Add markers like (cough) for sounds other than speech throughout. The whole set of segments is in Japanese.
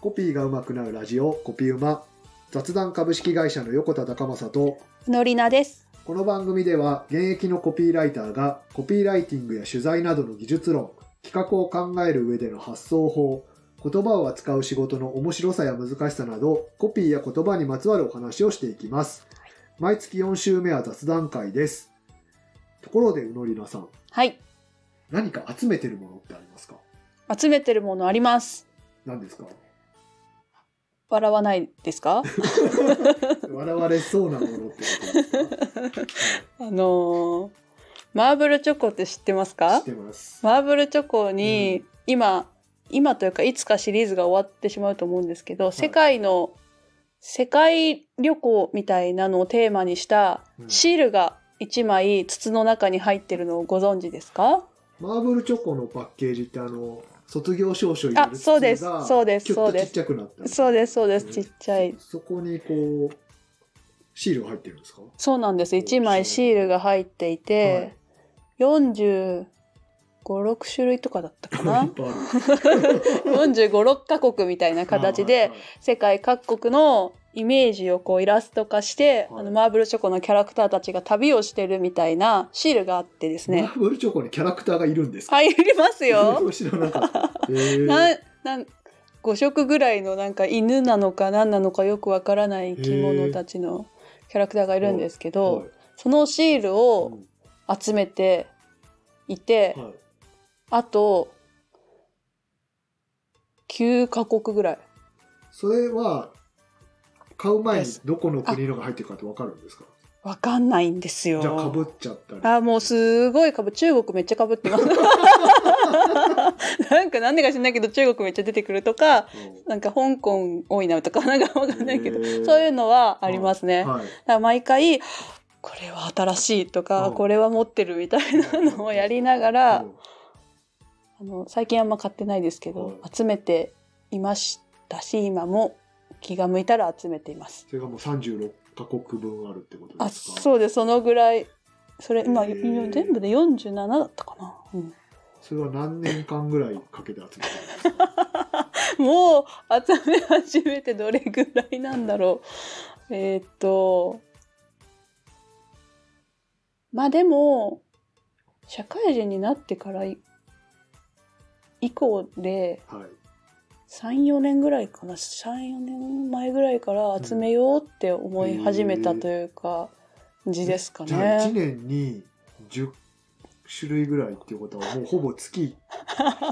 コピーが上手くなるラジオコピーうま雑談株式会社の横田隆正とのりなです。この番組では現役のコピーライターがコピーライティングや取材などの技術論企画を考える上での発想法言葉を扱う仕事の面白さや難しさなどコピーや言葉にまつわるお話をしていきます毎月4週目は雑談会ですところでうのりなさんはい。何か集めてるものってありますか？集めてるものあります。何ですか？笑わないですか？(laughs) 笑われそうなものってことですか？(laughs) あのーマーブルチョコって知ってます知っかてます。マーブルチョコに、今、今というかいつかシリーズが終わってしまうと思うんですけど、世界の、世界旅行みたいなのをテーマにしたうん。シールが1枚筒の中に入ってるのをご存知ですか？マーブルチョコのパッケージってあの卒業証書入れるあそうです。そうです。そうです。ちっちゃくなったそうです、そうです。うんちっちゃい。そこにこうシールが入ってるんですか？そうなんです。1枚シールが入っていて、45、6種類とかだったかいなっ。ぱいある。(laughs) 45、6カ国みたいな形で、はいはいはい。世界各国のイメージをこうイラスト化して、はい。あのマーブルチョコのキャラクターたちが旅をしてるみたいなシールがあってですね。マーブルチョコにキャラクターがいるんですか？入りますよ。なななん5色ぐらいのなんか犬なのか何なのかよくわからない生き物たちのキャラクターがいるんですけど、はい。そのシールうをん集めていて、はい。あと9カ国ぐらい。それは買う前にどこの国のが入ってるかってわかるんですか？わかんないんですよ。じゃあかぶっちゃったり。あ、もうすごいかぶ、中国めっちゃかぶってます。(laughs) なんかなんでか知んないけど中国めっちゃ出てくるとか、うん。なんか香港多いなとかなんかわかんないけどそういうのはありますね。だかはい。ら毎回、これは新しいとか、うん。これは持ってるみたいなのをやりながら、うん。あの最近あんま買ってないですけど、はい。集めていましたし今も気が向いたら集めています。それがもう36カ国分あるってことあですか？そうです。そのぐらい。それ今へー。全部で47だったかな、うん。それは何年間ぐらいかけて集めたんですか？(laughs) もう集め始めてどれぐらいなんだろう。えーっとまあでも社会人になってからい以降ではい34年ぐらいかな。34年前ぐらいから集めようって思い始めたというか、字ですかじゃあ1ね。年に10種類ぐらいっていうことはもうほぼ月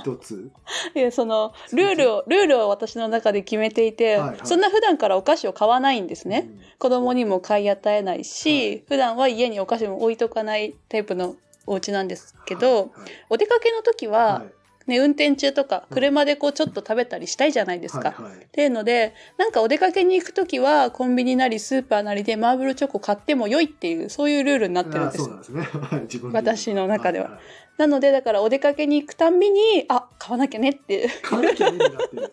一つ？(laughs) いやそのルールをルールを私の中で決めていて、はいはい。そんな普段からお菓子を買わないんですね。うん。子供にも買い与えないし、はい。普段は家にお菓子も置いとかないタイプのお家なんですけど、はいはい。お出かけの時は、はいね、運転中とかうん。車でこうちょっと食べたりしたいじゃないですか。はいはい。っていうのでなんかお出かけに行く時はコンビニなりスーパーなりでマーブルチョコ買っても良いっていうそういうルールになってるんです。あそうですね。(laughs) 私の中では。いい。なのでだからお出かけに行くたんびにあ買わなきゃねって買わなきゃいいになってる。(laughs)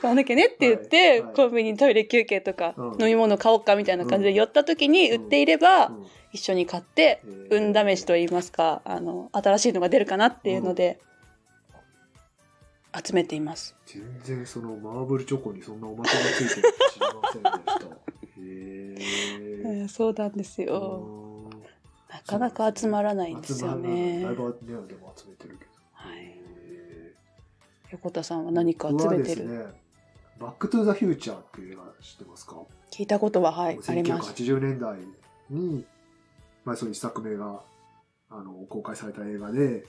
買わなきゃねって言って、はいはい。コンビニトイレ休憩とか、うん。飲み物買おうかみたいな感じで寄った時に売っていれば、うん一緒に買って運試しと言いますかあの新しいのが出るかなっていうので、集めています。全然そのマーブルチョコにそんなおまけがついてる知りませんでした。へえうんそうなんですよ。なかなか集まらないんですよね。だいぶねでも集めてるけど。はい。へ横田さんは何かー集めてる、バックトゥザフューチャーっていう映画知ってますか？聞いたことははいあります1980年代に、まあ、その一作目があの公開された映画で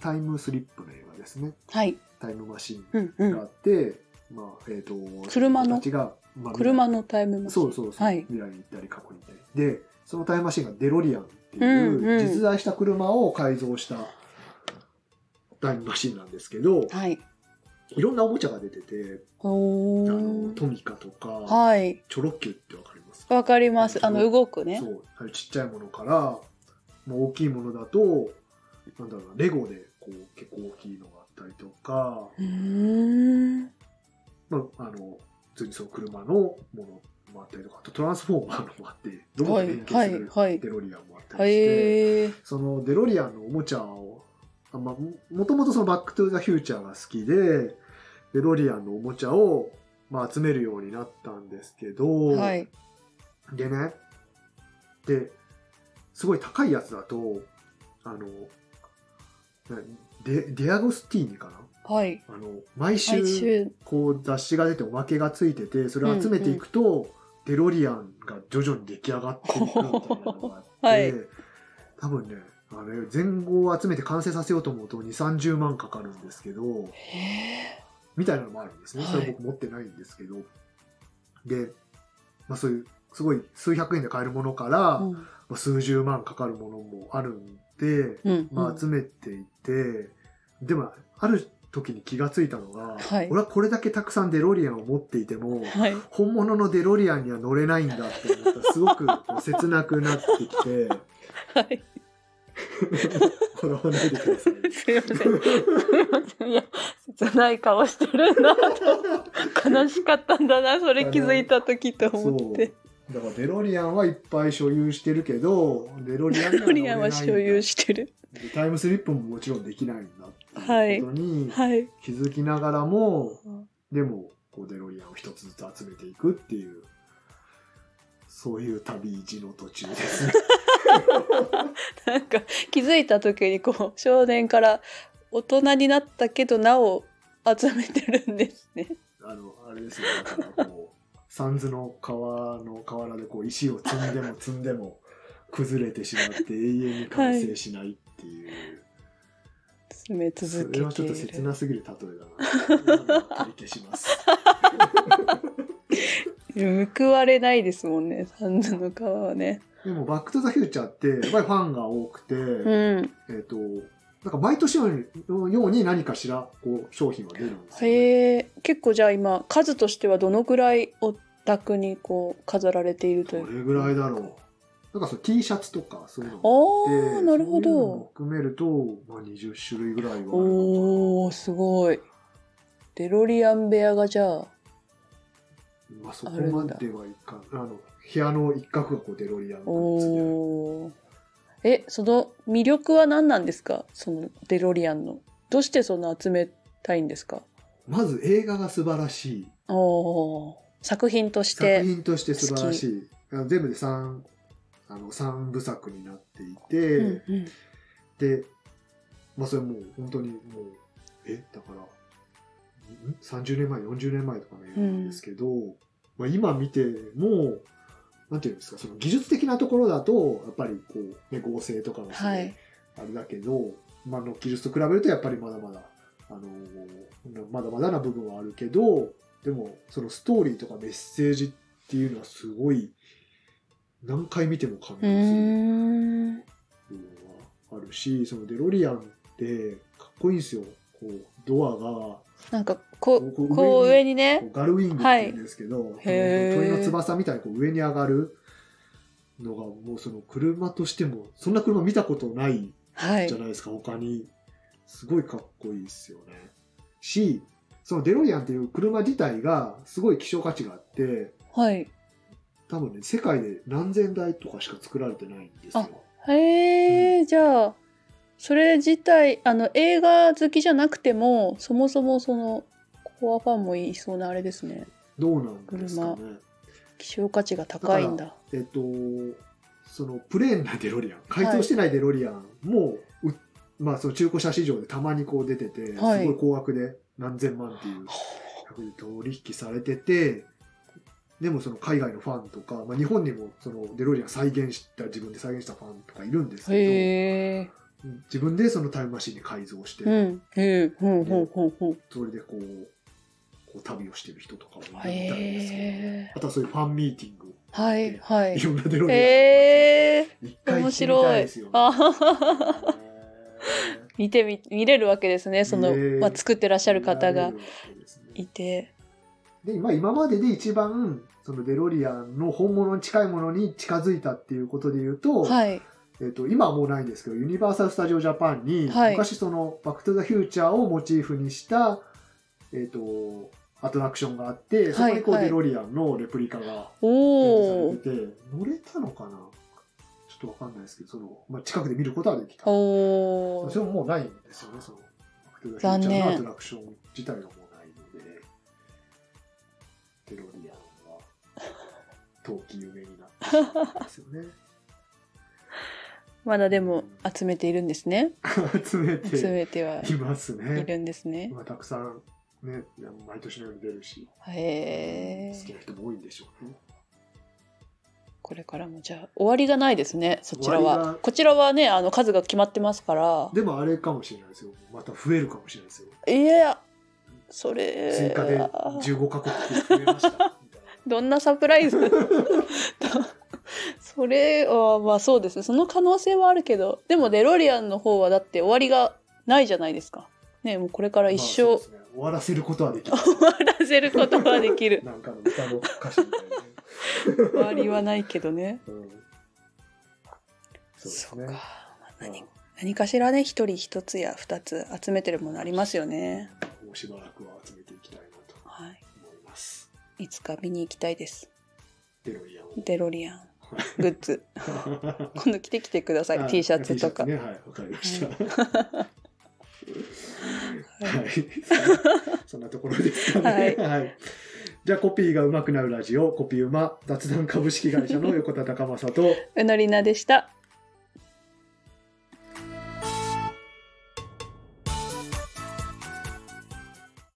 タイムスリップの映画ですね。はい。タイムマシうんうん。ンがあって、まあえー、と車のまあ車のタイムマシン。そうそうそう、はい。未来に行ったり過去に行ったり。でそのタイムマシンがデロリアンってうんいう、うん。実在した車を改造したタイムマシンなんですけどはいいろんなおもちゃが出てておあのートミカとか、はい。チョロ Q ってわかります？かわかります。あの動くね。そう。ちっちゃいものから、まあ、大きいものだとなんだろうなレゴでこう結構大きいのがあったりとか、うーん。まあ、あの普通にその車のもの、もあったりとか、あとトランスフォーマーのもあって、ロボットと連携するはい。はい。デロリアンもあったりして、へえ。そのデロリアンのおもちゃを、あまあ、ももともとそのバックトゥーザフューチャーが好きで、デロリアンのおもちゃを、まあ、集めるようになったんですけど、はい。でね、で、すごい高いやつだと、あの、なデデアゴスティーニかな？はい。あの、毎週。こう雑誌が出ておまけがついてて、それを集めていくと、デロリアンが徐々に出来上がっていくみたいなのがあって、(laughs) はい多分ね、あれ、全号を集めて完成させようと思うと2、30万かかるんですけど、へみたいなのもあるんですね。はいそれ僕持ってないんですけど。で、まあそういう、すごい数百円で買えるものから、え。うん。まあ数十万かかるものもあるんで、うん。まあ集めていて、でも、ある時に気がついたのが、はい俺はこれだけたくさんデロリアンを持っていても、はい。本物のデロリアンには乗れないんだって思ったら、すごく切なくなってきて、(laughs) はい。笑わないでください。(laughs) すいません。すいません。いや、切ない顔してるなと。悲しかったんだな、(laughs) それ気づいた時と思って。だからデロリアンはいっぱい所有してるけど、デロリアンリアンは所有してる。でタイムスリップももちろんできないんだっていうことにはい。気づきながらも、でもこうデロリアンを一つずつ集めていくっていうそういう旅路の途中ですね。(laughs) なんか気づいた時にこう少年から大人になったけどなお集めてるんですね。あのあれですよだからこう三途の川の河原でこう石を積んでも積んでも崩れてしまって永遠に完成しないっていう、集めそ続けれはちょっと。切なすぎる例えだな。取り消します。(laughs) 報われないですもんね、三途の川はね。でも、バックトゥザフューチャーって、やっぱりファンが多くて、うん。えっ、と、なんか毎年のように何かしら、こう、商品は出るんですよ、ね。へえ、結構じゃあ今数としてはどのぐらいお宅にこう飾られているという？どれぐらいだろう。なんかそう T シャツとかそういうのもあってああ、なるほそういうのもど。含めると、まあ、20種類ぐらいはあるのかなおお、すごい。デロリアン部屋がじゃあ、まあ、そこまではいかんあの部屋の一角がこうデロリアングッズでおーえ、その魅力は何なんですか？そのデロリアンの。どうしてそんな集めたいんですか？まず映画が素晴らしい。おー作品とし作て。品として素晴らしい。あの全部で 3, あの三部作になっていて、うんうん。で、まあ、それもう本当にもうえだからん？30年前40年前とかの映画なんですけど、まあ、今見てもなんていうんですかその技術的なところだとやっぱりこう、ね、合成とかがすごいはい。あれだけど、まあ、の技術と比べるとやっぱりまだまだ、あのーまだまだな部分はあるけどでもそのストーリーとかメッセージっていうのはすごい何回見ても感動すうーるん。部分はあるしそのデロリアンってかっこいいんですよこうドアがなんか、こう、こう上にこね。うガルウィングって言うんですけど、こへーの鳥の翼みたいにこう上に上がるのがもうその車としてもそんな車見たことないはいじゃ。ないですか、他に。すごいかっこいいですよね。し、そのデロリアンっていう車自体がすごい希少価値があって、はい。多分ね、世界で何千台とかしか作られてないんですよ。へえ、じゃあ、それ自体、あの、映画好きじゃなくても、そもそもその、コアファンもいそうなあれですね。どうなんですかね。希少価値が高いんだ。えっと、そのプレーンなデロリアン、改造してないデロリアンも、うまあその中古車市場でたまにこう出てて、はいすごい高額で何千万っていう取引されてて、でもその海外のファンとか、まあ、日本にもそのデロリアン再現した自分で再現したファンとかいるんですけ。ど自分でそのタイムマシンに改造して、うん。へえ。ほうほうほうほう。それでこうこう旅をしてる人とかもいたいですよ、へえ。あとはそういうファンミーティングはいはいい。ろんなデロリアン、へえ。一回行面ってみた白いいですよね。あははは見てみ、見れるわけですね。その、ねえまあ、作ってらっしゃる方がいて。で、まあ、今までで一番そのデロリアンの本物に近いものに近づいたっていうことで言うと、はい。えっと今はもうないんですけどユニバーサル・スタジオ・ジャパンに、はい。昔その「バック・トゥ・ザ・フューチャー」をモチーフにした、えっとアトラクションがあって、そこにこうはいはいデロリアンのレプリカが展示されてて、乗れたのかな？ちょっとわかんないですけど、その、まあ、近くで見ることはできた。それももうないんですよね、その、バックトゥザフューチャーのアトラクション自体がもうないので、デロリアンは、冬季夢になってしまったんですよね。まだでも集めているんですね。集めて集めてはいますね。るんですね。まあ、たくさんね、毎年のように出るし、へえ。好きな人も多いんでしょうね。これからもじゃあ終わりがないですね。そちらは。こちらはねあの数が決まってますから。でもあれかもしれないですよ。また増えるかもしれないですよ。いやそれ追加で15カ国増えました。(laughs) どんなサプライズ？(laughs) それはまあそうですね。その可能性はあるけどでもデロリアンの方はだって終わりがないじゃないですか。ねもうこれから一生。まあね。終わらせることはできる。終わらせることができる。なんかの歌の歌詞みたいなね。終わりはないけどね。うん。そうですね。そっか。何何かしらね一人一つや二つ集めてるものありますよね。もうしばらくは集めていきたいなとはい。思います。いつか見に行きたいです。デロリアンを。デロリアングッズ (laughs) 今度着てきてください T シャツとかね、はい、わかりました。ははい。(laughs) そんなところですかね。はいはい。じゃあ、コピーが上手くなるラジオ、コピー馬雑談株式会社の横田隆正と、うのりなでした